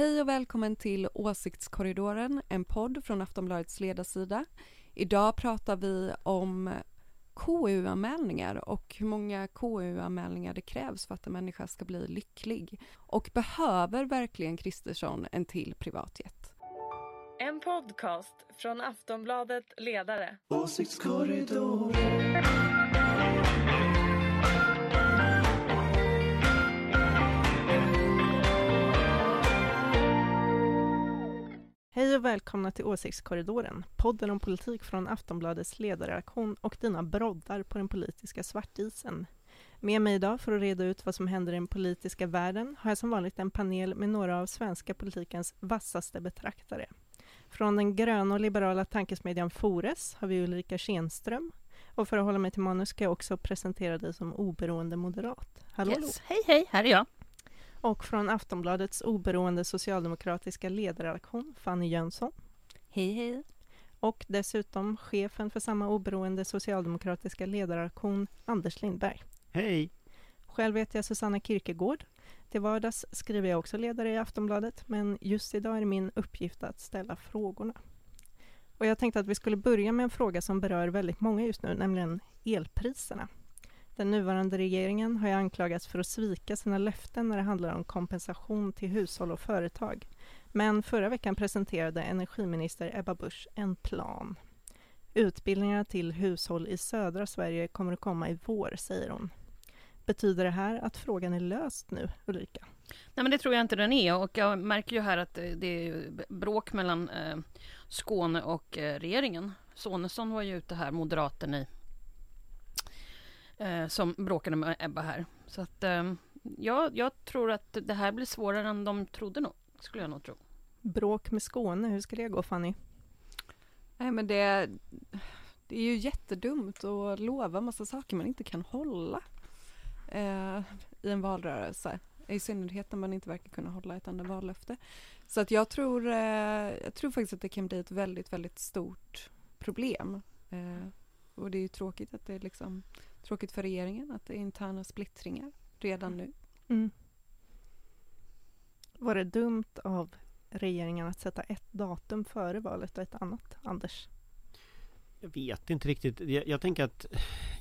Hej och välkommen till Åsiktskorridoren, en podd från Aftonbladets ledarsida. Idag pratar vi om KU-anmälningar och hur många KU-anmälningar det krävs för att en människa ska bli lycklig. Och behöver verkligen Kristersson en till privatjet? En podcast från Aftonbladet Ledare. Åsiktskorridoren. Hej och välkomna till Åsiktskorridoren, podden om politik från Aftonbladets ledarredaktion och dina broddar på den politiska svartisen. Med mig idag för att reda ut vad som händer i den politiska världen har jag som vanligt en panel med några av svenska politikens vassaste betraktare. Från den gröna och liberala tankesmedjan Fores har vi Ulrika Schenström. Och för att hålla mig till manus ska jag också presentera dig som oberoende moderat. Hallå, hallå. Yes. Hej, hej, här är jag. Och från Aftonbladets oberoende socialdemokratiska ledarredaktion, Fanny Jönsson. Hej, hej. Och dessutom chefen för samma oberoende socialdemokratiska ledarredaktion, Anders Lindberg. Hej! Själv heter jag Susanna Kierkegaard. Till vardags skriver jag också ledare i Aftonbladet, men just idag är det min uppgift att ställa frågorna. Och jag tänkte att vi skulle börja med en fråga som berör väldigt många just nu, nämligen elpriserna. Den nuvarande regeringen har ju anklagats för att svika sina löften när det handlar om kompensation till hushåll och företag. Men förra veckan presenterade energiminister Ebba Busch en plan. Utbildningarna till hushåll i södra Sverige kommer att komma i vår, säger hon. Betyder det här att frågan är löst nu, Ulrika? Nej, men det tror jag inte den är och jag märker ju här att eh, det är bråk mellan eh, Skåne och eh, regeringen. Sonesson var ju ute här, moderaten i eh, som bråkade med Ebba här. Så att eh, ja, jag tror att det här blir svårare än de trodde nog, skulle jag nog tro. Bråk med Skåne, hur ska det gå Fanny? Nej men det, det är ju jättedumt att lova massa saker man inte kan hålla eh, i en valrörelse. I synnerhet när man inte verkar kunna hålla ett enda vallöfte. Så att jag tror, eh, jag tror faktiskt att det kan bli ett väldigt, väldigt stort problem. Eh, och det är ju tråkigt att det liksom tråkigt för regeringen att det är interna splittringar redan nu. Mm. Var det dumt av regeringen att sätta ett datum före valet och ett annat, Anders? Jag vet inte riktigt. Jag, jag, tänker att,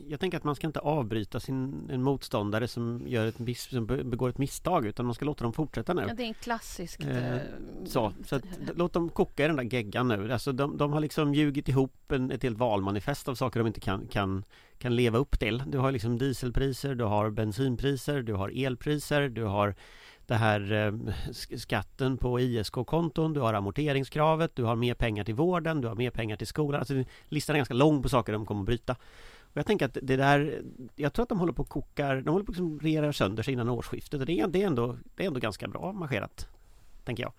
jag tänker att man ska inte avbryta sin en motståndare som, gör ett miss, som begår ett misstag utan man ska låta dem fortsätta nu. Ja, det är en klassisk... Eh, så, så att, låt dem koka i den där geggan nu. Alltså de, de har liksom ljugit ihop en, ett helt valmanifest av saker de inte kan, kan, kan leva upp till. Du har liksom dieselpriser, du har bensinpriser, du har elpriser, du har det här eh, skatten på ISK-konton, du har amorteringskravet, du har mer pengar till vården, du har mer pengar till skolan. Alltså, listan är ganska lång på saker de kommer att bryta. Och jag tänker att det där, jag tror att de håller på att kokar, de håller på att liksom regera sönder sig innan årsskiftet och det är, det är, ändå, det är ändå ganska bra marscherat, tänker jag.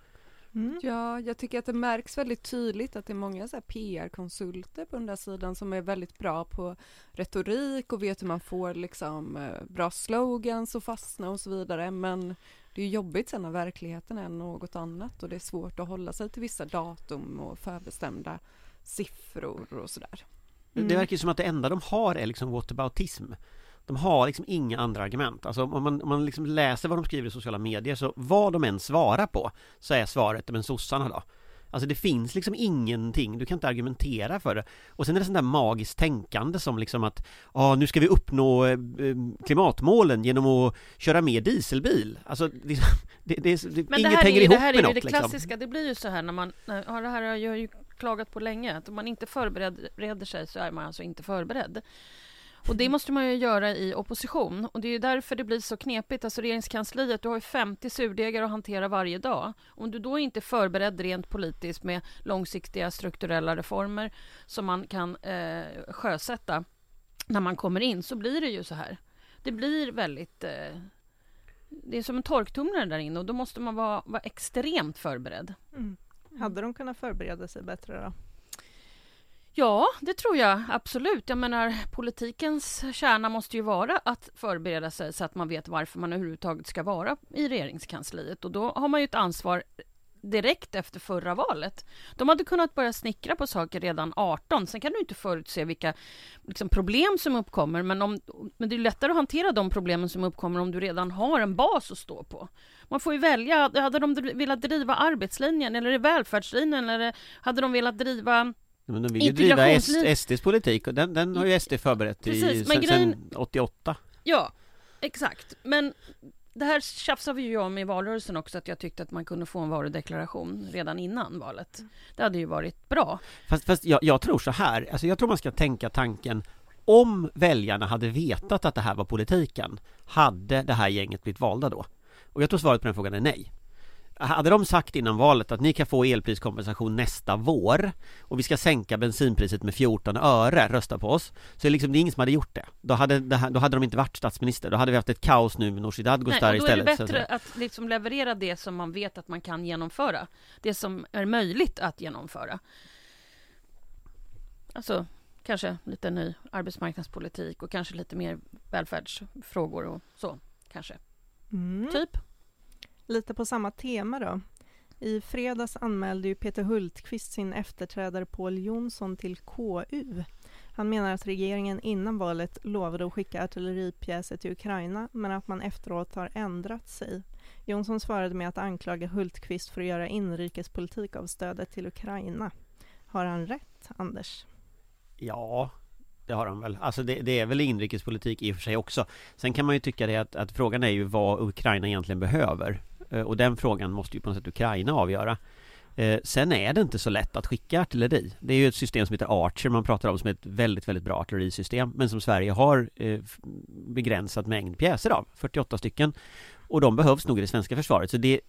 Mm. Ja, jag tycker att det märks väldigt tydligt att det är många PR-konsulter på den där sidan som är väldigt bra på retorik och vet hur man får liksom eh, bra slogans och fastna och så vidare. Men det är jobbigt sen när verkligheten är något annat och det är svårt att hålla sig till vissa datum och förbestämda siffror och sådär. Mm. Det verkar som att det enda de har är liksom whataboutism. De har liksom inga andra argument. Alltså om man, om man liksom läser vad de skriver i sociala medier så vad de än svarar på så är svaret men sossarna då. Alltså det finns liksom ingenting, du kan inte argumentera för det. Och sen är det sånt där magiskt tänkande som liksom att ja, nu ska vi uppnå eh, klimatmålen genom att köra mer dieselbil. Alltså det, det, det, det Men inget hänger är, ihop det här med är ju något det liksom. klassiska, det blir ju så här när man, ja det här har jag ju klagat på länge, att om man inte förbereder sig så är man alltså inte förberedd. Och det måste man ju göra i opposition. Och det är därför det blir så knepigt. Alltså regeringskansliet, du har ju 50 surdegar att hantera varje dag. Om du då inte är förberedd rent politiskt med långsiktiga strukturella reformer som man kan eh, sjösätta när man kommer in, så blir det ju så här. Det blir väldigt... Eh, det är som en torktumlare där inne och då måste man vara, vara extremt förberedd. Mm. Hade de kunnat förbereda sig bättre då? Ja, det tror jag absolut. Jag menar, politikens kärna måste ju vara att förbereda sig så att man vet varför man överhuvudtaget ska vara i regeringskansliet. Och då har man ju ett ansvar direkt efter förra valet. De hade kunnat börja snickra på saker redan 18. Sen kan du inte förutse vilka liksom, problem som uppkommer, men, om, men det är lättare att hantera de problemen som uppkommer om du redan har en bas att stå på. Man får ju välja. Hade de velat driva arbetslinjen eller välfärdslinjen eller hade de velat driva men de vill ju driva SDs politik och den, den har ju SD förberett Precis, i, sen, grejen... sen 88. Ja, exakt. Men det här tjafsade vi ju om i valrörelsen också, att jag tyckte att man kunde få en varudeklaration redan innan valet. Det hade ju varit bra. Fast, fast jag, jag tror så här, alltså jag tror man ska tänka tanken om väljarna hade vetat att det här var politiken, hade det här gänget blivit valda då? Och jag tror svaret på den frågan är nej. Hade de sagt innan valet att ni kan få elpriskompensation nästa vår och vi ska sänka bensinpriset med 14 öre, rösta på oss. Så är liksom, det är ingen som hade gjort det. Då hade, då hade de inte varit statsminister. Då hade vi haft ett kaos nu med Nooshi Dadgostar istället. Nej, då är det bättre att liksom leverera det som man vet att man kan genomföra. Det som är möjligt att genomföra. Alltså, kanske lite ny arbetsmarknadspolitik och kanske lite mer välfärdsfrågor och så, kanske. Mm. Typ. Lite på samma tema då. I fredags anmälde ju Peter Hultqvist sin efterträdare Paul Jonsson till KU. Han menar att regeringen innan valet lovade att skicka artilleripjäser till Ukraina men att man efteråt har ändrat sig. Jonsson svarade med att anklaga Hultqvist för att göra inrikespolitik av stödet till Ukraina. Har han rätt, Anders? Ja, det har han väl. Alltså det, det, är väl inrikespolitik i och för sig också. Sen kan man ju tycka det att, att frågan är ju vad Ukraina egentligen behöver. Eh, och den frågan måste ju på något sätt Ukraina avgöra. Eh, sen är det inte så lätt att skicka artilleri. Det är ju ett system som heter Archer man pratar om som ett väldigt, väldigt bra artillerisystem men som Sverige har eh, begränsat mängd pjäser av, 48 stycken. Och de behövs nog i det svenska försvaret. Så det,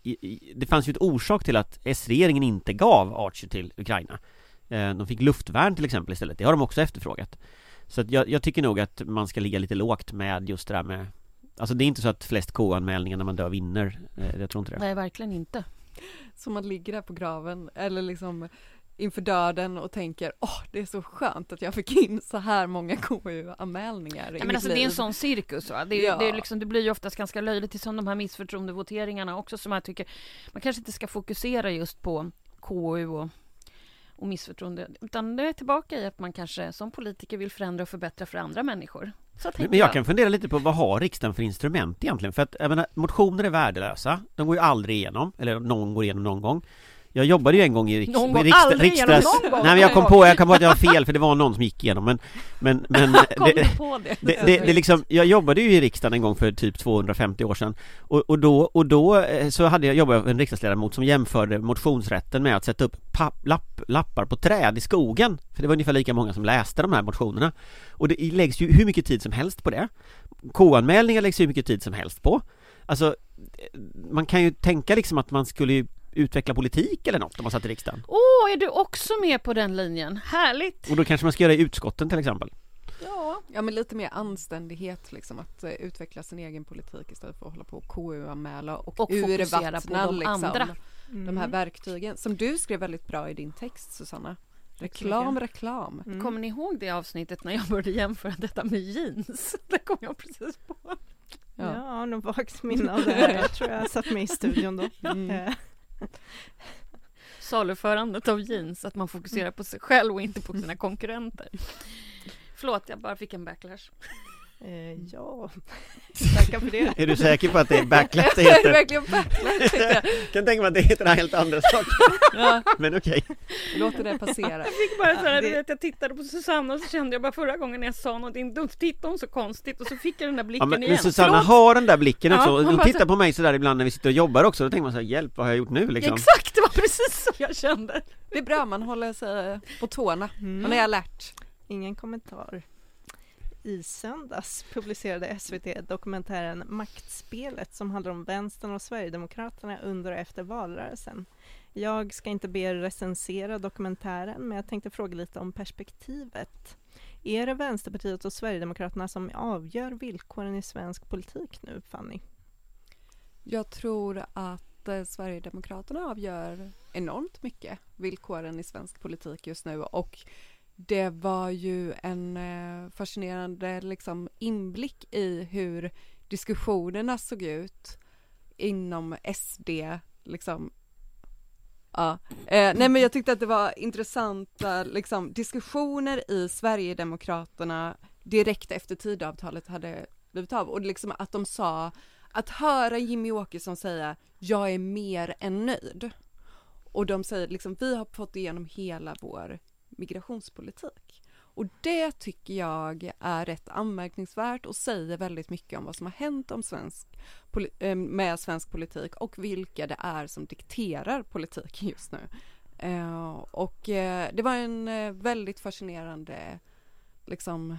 det fanns ju ett orsak till att S-regeringen inte gav Archer till Ukraina. De fick luftvärn till exempel istället. Det har de också efterfrågat. Så att jag, jag tycker nog att man ska ligga lite lågt med just det där med Alltså det är inte så att flest K-anmälningar när man dör vinner. Eh, jag tror inte det. Nej, verkligen inte. Så man ligger där på graven eller liksom inför döden och tänker åh det är så skönt att jag fick in så här många KU-anmälningar ja, men alltså, Det är en sån cirkus va? Det, är, ja. det, är liksom, det blir ju oftast ganska löjligt, som de här missförtroendevoteringarna också som jag tycker man kanske inte ska fokusera just på KU och och missförtroende. Utan det är tillbaka i att man kanske som politiker vill förändra och förbättra för andra människor. Men jag, jag, kan fundera lite på vad har riksdagen för instrument egentligen? För att jag menar, motioner är värdelösa. De går ju aldrig igenom, eller någon går igenom någon gång. Jag jobbade ju en gång i riks någon gång, riksdag, riksdags... Någon gång, Nej men jag kom på, jag kom på att jag har fel för det var någon som gick igenom men Men, men det, på det? Det, det, det, liksom, jag jobbade ju i riksdagen en gång för typ 250 år sedan Och, och då, och då eh, så hade jag jobbat en riksdagsledamot som jämförde motionsrätten med att sätta upp papp, lapp, lappar på träd i skogen För det var ungefär lika många som läste de här motionerna. Och det läggs ju hur mycket tid som helst på det. K-anmälningar läggs hur mycket tid som helst på. Alltså man kan ju tänka liksom att man skulle ju utveckla politik eller något om man satt i riksdagen. Åh, oh, är du också med på den linjen? Härligt! Och då kanske man ska göra i utskotten till exempel. Ja, ja men lite mer anständighet liksom att uh, utveckla sin egen politik istället för att hålla på och KU-anmäla och, och urvattna på de liksom, andra. Mm. de här verktygen som du skrev väldigt bra i din text Susanna. Reklam, reklam. Mm. Kommer ni ihåg det avsnittet när jag började jämföra detta med jeans? Det kom jag precis på. Ja, ja något vagt minne av det. Jag tror jag satt med i studion då. Mm. Saluförandet av jeans, att man fokuserar på sig själv och inte på sina konkurrenter. Förlåt, jag bara fick en backlash. Eh, ja, tackar för det. Är du säker på att det är backlash det heter? är det verkligen backlash? Jag kan tänka mig att det heter helt andra saker. ja. Men okej. Okay. Låter det passera. Jag fick bara så här, ja, det... jag tittade på Susanna och så kände jag bara förra gången när jag sa någonting, då tittade hon så konstigt och så fick jag den där blicken ja, men, igen. Men Susanna Förlåt. har den där blicken också, ja, hon tittar så... på mig sådär ibland när vi sitter och jobbar också, då tänker man så här, hjälp vad har jag gjort nu liksom? Exakt, det var precis så jag kände. Det är bra, man håller sig på tårna, mm. man är alert. Ingen kommentar. I söndags publicerade SVT dokumentären Maktspelet som handlar om vänstern och Sverigedemokraterna under och efter valrörelsen. Jag ska inte be er recensera dokumentären men jag tänkte fråga lite om perspektivet. Är det Vänsterpartiet och Sverigedemokraterna som avgör villkoren i svensk politik nu, Fanny? Jag tror att eh, Sverigedemokraterna avgör enormt mycket villkoren i svensk politik just nu och det var ju en eh, fascinerande liksom, inblick i hur diskussionerna såg ut inom SD. Liksom. Ja. Eh, nej men jag tyckte att det var intressanta liksom, diskussioner i Sverigedemokraterna direkt efter Tidöavtalet hade blivit av och liksom att de sa att höra Jimmy Åkesson säga jag är mer än nöjd och de säger liksom vi har fått igenom hela vår migrationspolitik. Och det tycker jag är rätt anmärkningsvärt och säger väldigt mycket om vad som har hänt om svensk, eh, med svensk politik och vilka det är som dikterar politiken just nu. Eh, och eh, det var en väldigt fascinerande liksom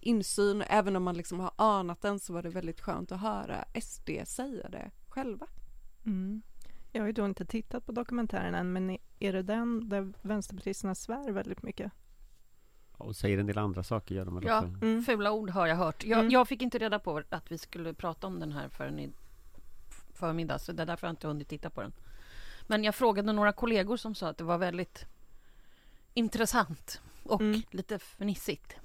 insyn, även om man liksom har anat den så var det väldigt skönt att höra SD säga det själva. Mm. Jag har ju då inte tittat på dokumentären än, men är det den där vänsterpartisterna svär väldigt mycket? Och säger en del andra saker gör de ja, också? Mm. fula ord har jag hört. Jag, mm. jag, fick inte reda på att vi skulle prata om den här förrän i förmiddag, så det är därför jag inte hunnit titta på den. Men jag frågade några kollegor som sa att det var väldigt intressant och mm. lite fnissigt.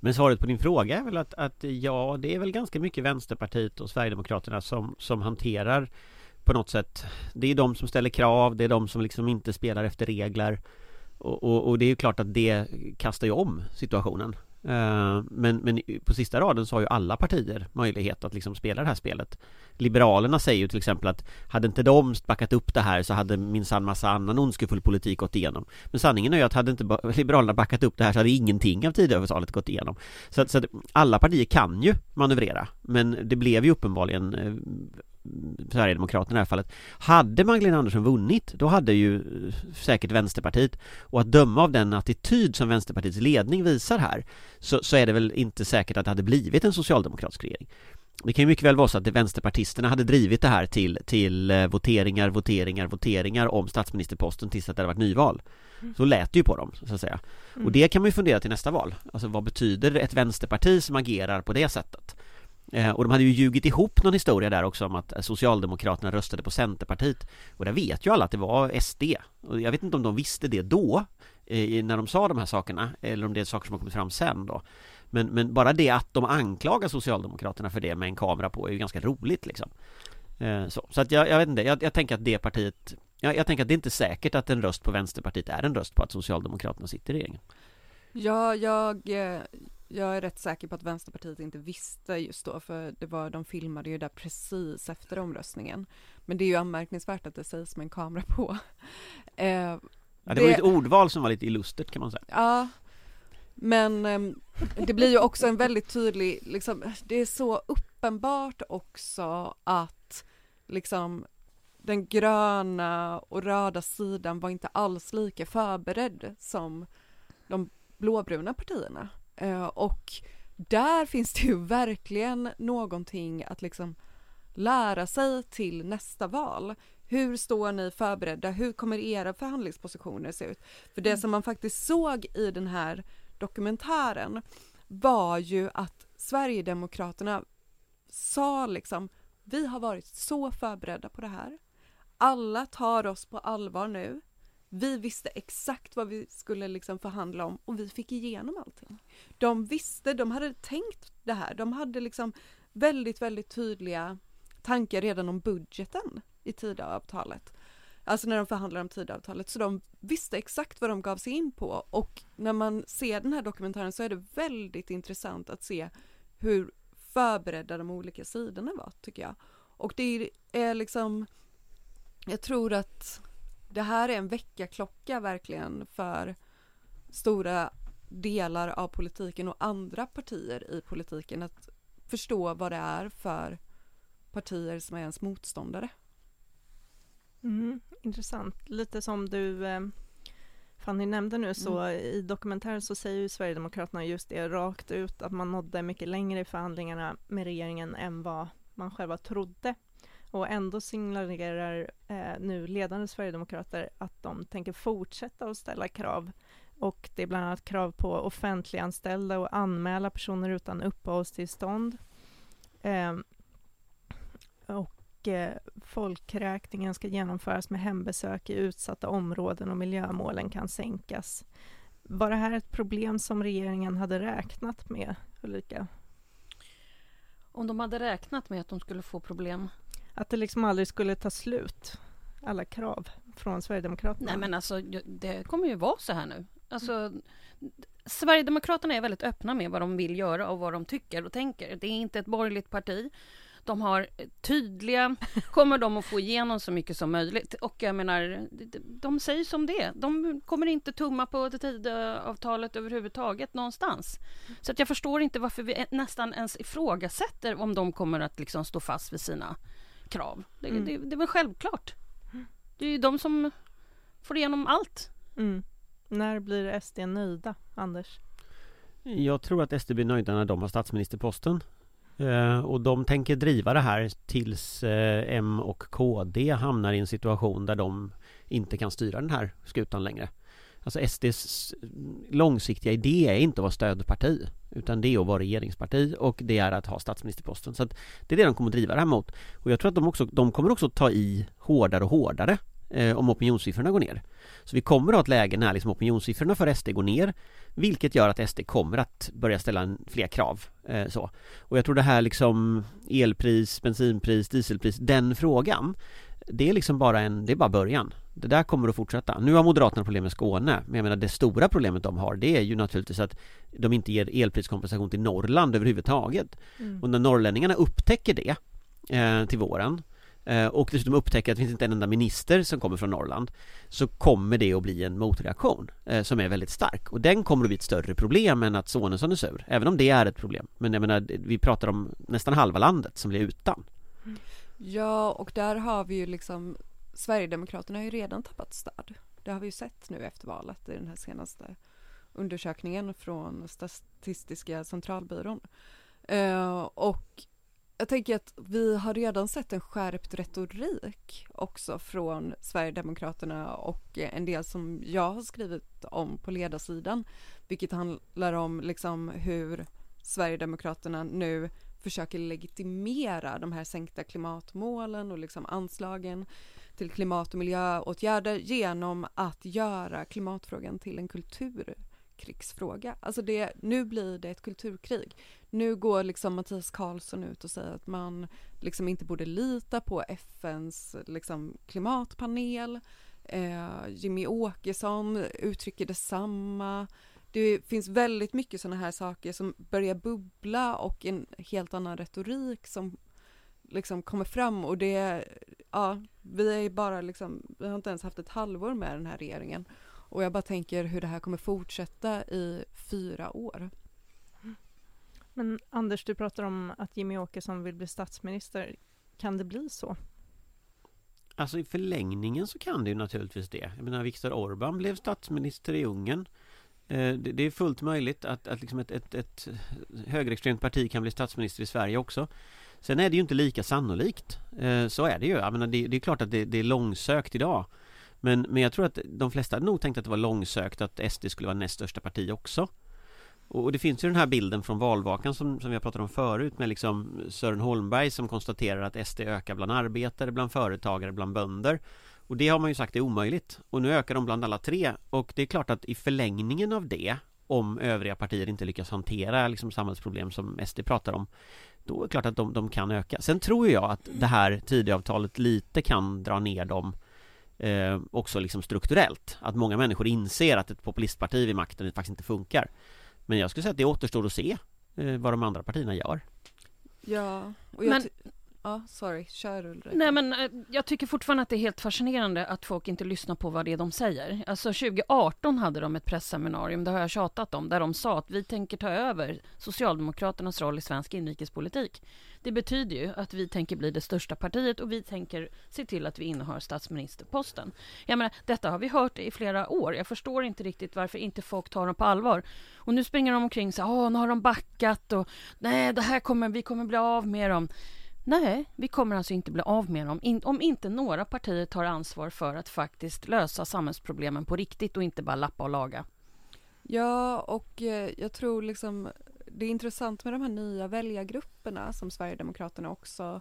Men svaret på din fråga är väl att, att ja, det är väl ganska mycket Vänsterpartiet och Sverigedemokraterna som, som hanterar på något sätt. Det är de som ställer krav, det är de som liksom inte spelar efter regler. Och, och, och det är ju klart att det kastar ju om situationen. Eh, men, men på sista raden så har ju alla partier möjlighet att liksom spela det här spelet. Liberalerna säger ju till exempel att Hade inte de backat upp det här så hade minsann massa annan ondskefull politik gått igenom. Men sanningen är ju att hade inte Liberalerna backat upp det här så hade ingenting av Tidöavtalet gått igenom. Så, så att alla partier kan ju manövrera. Men det blev ju uppenbarligen eh, Sverigedemokraterna i det här fallet Hade Magdalena Andersson vunnit då hade ju eh, säkert Vänsterpartiet och att döma av den attityd som Vänsterpartiets ledning visar här så, så är det väl inte säkert att det hade blivit en socialdemokratisk regering det kan ju mycket väl vara så att vänsterpartisterna hade drivit det här till, till eh, voteringar, voteringar, voteringar om statsministerposten tills att det hade varit nyval. Mm. Så lät det ju på dem, så att säga. Mm. Och det kan man ju fundera till nästa val. Alltså vad betyder ett vänsterparti som agerar på det sättet? Eh, och de hade ju ljugit ihop någon historia där också om att Socialdemokraterna röstade på Centerpartiet. Och där vet ju alla att det var SD Och jag vet inte om de visste det då eh, När de sa de här sakerna Eller om det är saker som har kommit fram sen då. Men, men bara det att de anklagar Socialdemokraterna för det med en kamera på är ju ganska roligt liksom. Eh, så, så att jag, jag vet inte, jag, jag tänker att det partiet jag, jag tänker att det är inte säkert att en röst på Vänsterpartiet är en röst på att Socialdemokraterna sitter i regeringen. Ja, jag, jag är rätt säker på att Vänsterpartiet inte visste just då, för det var, de filmade ju där precis efter omröstningen. Men det är ju anmärkningsvärt att det sägs med en kamera på. Eh, ja, det, det var ju ett ordval som var lite illustert kan man säga. Ja, men eh, det blir ju också en väldigt tydlig, liksom, det är så uppenbart också att liksom den gröna och röda sidan var inte alls lika förberedd som de blåbruna partierna. Eh, och där finns det ju verkligen någonting att liksom lära sig till nästa val. Hur står ni förberedda? Hur kommer era förhandlingspositioner se ut? För det mm. som man faktiskt såg i den här dokumentären var ju att Sverigedemokraterna sa liksom vi har varit så förberedda på det här. Alla tar oss på allvar nu. Vi visste exakt vad vi skulle liksom förhandla om och vi fick igenom allting. De visste, de hade tänkt det här, de hade liksom väldigt, väldigt tydliga tankar redan om budgeten i Tidöavtalet. Alltså när de förhandlade om Tidöavtalet, så de visste exakt vad de gav sig in på och när man ser den här dokumentären så är det väldigt intressant att se hur förberedda de olika sidorna var, tycker jag. Och det är liksom, jag tror att det här är en väckarklocka verkligen för stora delar av politiken och andra partier i politiken att förstå vad det är för partier som är ens motståndare. Mm, intressant. Lite som du eh, Fanny nämnde nu så mm. i dokumentären så säger ju Sverigedemokraterna just det rakt ut att man nådde mycket längre i förhandlingarna med regeringen än vad man själva trodde. Och ändå signalerar eh, nu ledande sverigedemokrater att de tänker fortsätta att ställa krav. Och det är bland annat krav på offentliganställda och anmäla personer utan uppehållstillstånd. Eh, och eh, folkräkningen ska genomföras med hembesök i utsatta områden och miljömålen kan sänkas. Var det här ett problem som regeringen hade räknat med, Ulrika? Om de hade räknat med att de skulle få problem att det liksom aldrig skulle ta slut, alla krav från Sverigedemokraterna? Nej men alltså det kommer ju vara så här nu. Alltså, mm. Sverigedemokraterna är väldigt öppna med vad de vill göra och vad de tycker och tänker. Det är inte ett borgerligt parti. de har tydliga, kommer de att få igenom så mycket som möjligt. Och jag menar, de säger som det De kommer inte tumma på Tidöavtalet överhuvudtaget någonstans. Så att jag förstår inte varför vi nästan ens ifrågasätter om de kommer att liksom stå fast vid sina krav. Det, mm. det, det är väl självklart. Det är ju de som får igenom allt. Mm. När blir SD nöjda, Anders? Jag tror att SD blir nöjda när de har statsministerposten. Eh, och de tänker driva det här tills eh, M och KD hamnar i en situation där de inte kan styra den här skutan längre. Alltså SDs mm, långsiktiga idé är inte att vara stödparti utan det är att vara regeringsparti och det är att ha statsministerposten. Så att det är det de kommer att driva det här mot. Och jag tror att de också, de kommer också ta i hårdare och hårdare eh, om opinionssiffrorna går ner. Så vi kommer att ha ett läge när liksom opinionssiffrorna för SD går ner vilket gör att SD kommer att börja ställa fler krav eh, så. Och jag tror det här liksom elpris, bensinpris, dieselpris, den frågan det är liksom bara en, det är bara början. Det där kommer att fortsätta. Nu har Moderaterna problem med Skåne Men jag menar det stora problemet de har det är ju naturligtvis att De inte ger elpriskompensation till Norrland överhuvudtaget. Mm. Och när norrlänningarna upptäcker det eh, till våren Eh, och dessutom upptäcker att det finns inte en enda minister som kommer från Norrland så kommer det att bli en motreaktion eh, som är väldigt stark. Och den kommer att bli ett större problem än att Sonesson är sur även om det är ett problem. Men jag menar vi pratar om nästan halva landet som blir utan Ja och där har vi ju liksom Sverigedemokraterna har ju redan tappat stöd. Det har vi ju sett nu efter valet i den här senaste undersökningen från Statistiska centralbyrån. Uh, och jag tänker att vi har redan sett en skärpt retorik också från Sverigedemokraterna och en del som jag har skrivit om på ledarsidan, vilket handlar om liksom hur Sverigedemokraterna nu försöker legitimera de här sänkta klimatmålen och liksom anslagen till klimat och miljöåtgärder genom att göra klimatfrågan till en kulturkrigsfråga. Alltså det, nu blir det ett kulturkrig. Nu går liksom Mattias Karlsson ut och säger att man liksom inte borde lita på FNs liksom klimatpanel. Eh, Jimmy Åkesson uttrycker detsamma. Det finns väldigt mycket sådana här saker som börjar bubbla och en helt annan retorik som liksom kommer fram och det, ja, vi är bara liksom, vi har inte ens haft ett halvår med den här regeringen och jag bara tänker hur det här kommer fortsätta i fyra år. Men Anders, du pratar om att Jimmy Åkesson vill bli statsminister. Kan det bli så? Alltså i förlängningen så kan det ju naturligtvis det. Jag menar Viktor Orbán blev statsminister i Ungern. Eh, det är fullt möjligt att, att liksom ett, ett, ett högerextremt parti kan bli statsminister i Sverige också. Sen är det ju inte lika sannolikt. Eh, så är det ju. Jag menar, det, det är klart att det, det, är långsökt idag. Men, men jag tror att de flesta nog tänkte att det var långsökt att SD skulle vara näst största parti också. Och det finns ju den här bilden från valvakan som, som vi har pratat om förut med liksom Sören Holmberg som konstaterar att SD ökar bland arbetare, bland företagare, bland bönder. Och det har man ju sagt är omöjligt. Och nu ökar de bland alla tre. Och det är klart att i förlängningen av det, om övriga partier inte lyckas hantera liksom samhällsproblem som SD pratar om, då är det klart att de, de kan öka. Sen tror jag att det här Tidöavtalet lite kan dra ner dem eh, också liksom strukturellt. Att många människor inser att ett populistparti vid makten faktiskt inte funkar. Men jag skulle säga att det återstår att se eh, vad de andra partierna gör. Ja, och jag men, Ja, sorry, kör Ulrika. Nej men eh, jag tycker fortfarande att det är helt fascinerande att folk inte lyssnar på vad det är de säger. Alltså 2018 hade de ett presseminarium, det har jag tjatat om, där de sa att vi tänker ta över Socialdemokraternas roll i svensk inrikespolitik. Det betyder ju att vi tänker bli det största partiet och vi tänker se till att vi innehar statsministerposten. Jag menar, detta har vi hört i flera år. Jag förstår inte riktigt varför inte folk tar dem på allvar. Och nu springer de omkring så här, nu har de backat och nej, det här kommer, vi kommer bli av med dem. Nej, vi kommer alltså inte bli av med dem om inte några partier tar ansvar för att faktiskt lösa samhällsproblemen på riktigt och inte bara lappa och laga. Ja, och eh, jag tror liksom det är intressant med de här nya väljargrupperna som Sverigedemokraterna också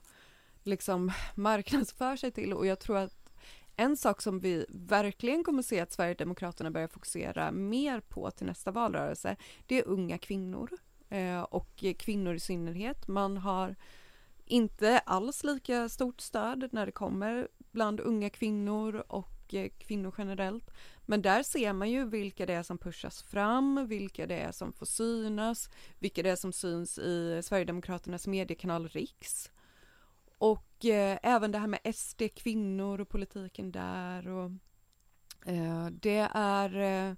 liksom marknadsför sig till och jag tror att en sak som vi verkligen kommer se att Sverigedemokraterna börjar fokusera mer på till nästa valrörelse, det är unga kvinnor eh, och kvinnor i synnerhet. Man har inte alls lika stort stöd när det kommer bland unga kvinnor och eh, kvinnor generellt. Men där ser man ju vilka det är som pushas fram, vilka det är som får synas, vilka det är som syns i Sverigedemokraternas mediekanal Riks. Och eh, även det här med SD, kvinnor och politiken där och eh, det är eh,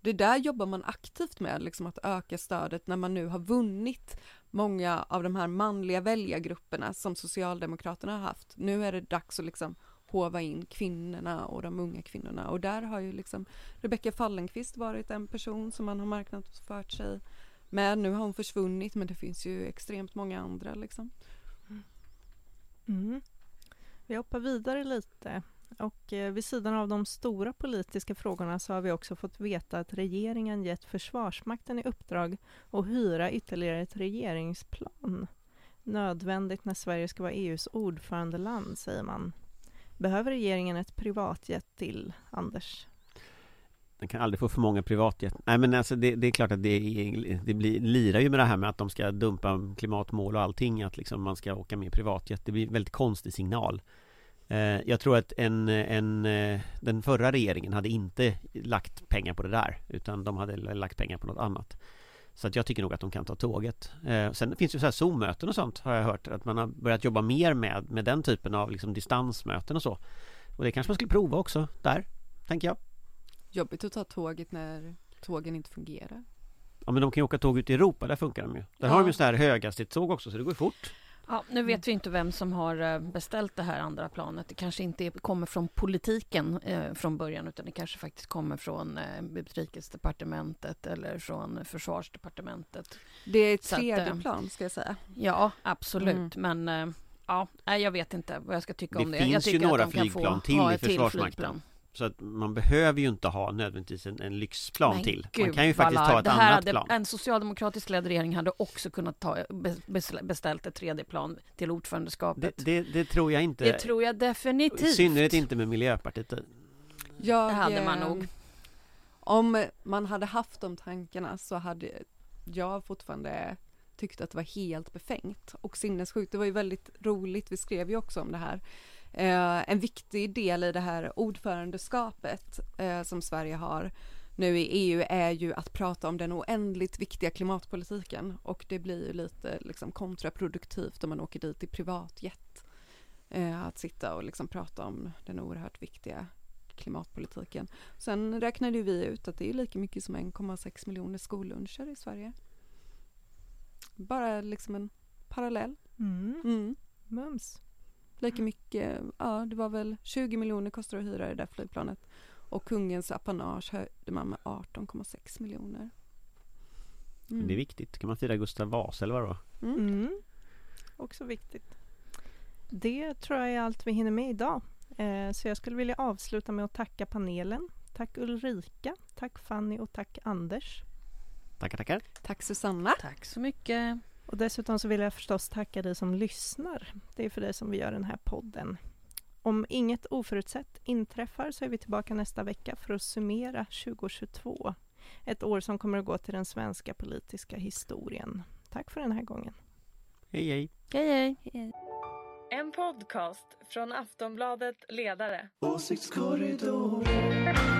det där jobbar man aktivt med, liksom att öka stödet när man nu har vunnit många av de här manliga väljargrupperna som Socialdemokraterna har haft. Nu är det dags att liksom hova in kvinnorna och de unga kvinnorna och där har ju liksom Rebecka Fallenkvist varit en person som man har marknadsfört sig med. Nu har hon försvunnit men det finns ju extremt många andra liksom. Mm. mm. Vi hoppar vidare lite och eh, vid sidan av de stora politiska frågorna så har vi också fått veta att regeringen gett Försvarsmakten i uppdrag att hyra ytterligare ett regeringsplan. Nödvändigt när Sverige ska vara EUs ordförandeland, säger man. Behöver regeringen ett privatjet till, Anders? Den kan aldrig få för många privatjet. Nej men alltså det, det är klart att det, det blir, lirar ju med det här med att de ska dumpa klimatmål och allting Att liksom man ska åka med privatjet Det blir en väldigt konstig signal jag tror att en, en, eh, den förra regeringen hade inte lagt pengar på det där Utan de hade lagt pengar på något annat Så att jag tycker nog att de kan ta tåget eh, Sen finns det ju så här Zoom-möten och sånt har jag hört Att man har börjat jobba mer med, med den typen av liksom distansmöten och så Och det kanske man skulle prova också där Tänker jag Jobbigt att ta tåget när tågen inte fungerar. Ja men de kan ju åka tåg ut i Europa, där funkar de ju. Där ja. har de ju sådana här höghastighetståg också så det går fort. Ja, nu vet vi inte vem som har eh, beställt det här andra planet. Det kanske inte kommer från politiken eh, från början utan det kanske faktiskt kommer från eh, Utrikesdepartementet eller från Försvarsdepartementet. Det är ett tredje att, eh, plan ska jag säga. Ja, absolut. Mm. Men eh, ja, jag vet inte vad jag ska tycka det om det. Det finns ju några flygplan till i Försvarsmakten. Så att man behöver ju inte ha nödvändigtvis en, en lyxplan Men till. Man kan ju faktiskt ta ett annat hade, plan. En socialdemokratisk ledd regering hade också kunnat ta, beställt ett tredje plan till ordförandeskapet. Det, det, det, tror jag inte. Det tror jag definitivt. I synnerhet inte med Miljöpartiet jag, det hade man nog. Om man hade haft de tankarna så hade jag fortfarande tyckt att det var helt befängt och sinnessjukt. Det var ju väldigt roligt, vi skrev ju också om det här Eh, en viktig del i det här ordförandeskapet eh, som Sverige har nu i EU är ju att prata om den oändligt viktiga klimatpolitiken och det blir ju lite liksom kontraproduktivt om man åker dit i privatjet. Eh, att sitta och liksom prata om den oerhört viktiga klimatpolitiken. Sen räknade vi ut att det är lika mycket som 1,6 miljoner skolluncher i Sverige. Bara liksom en parallell. Mm. Mm. Mums. Lika mycket, ja det var väl 20 miljoner kostar att hyra det där flygplanet. Och kungens apanage höjde man med 18,6 miljoner. Mm. Det är viktigt. Kan man fira Gustav Vasa eller vadå? Mm. Mm. Också viktigt. Det tror jag är allt vi hinner med idag. Eh, så jag skulle vilja avsluta med att tacka panelen. Tack Ulrika, tack Fanny och tack Anders. Tackar, tackar. Tack Susanna. Tack så mycket. Och dessutom så vill jag förstås tacka dig som lyssnar. Det är för dig som vi gör den här podden. Om inget oförutsett inträffar så är vi tillbaka nästa vecka för att summera 2022. Ett år som kommer att gå till den svenska politiska historien. Tack för den här gången. Hej hej. Hej hej. hej. En podcast från Aftonbladet Ledare. Åsiktskorridoren.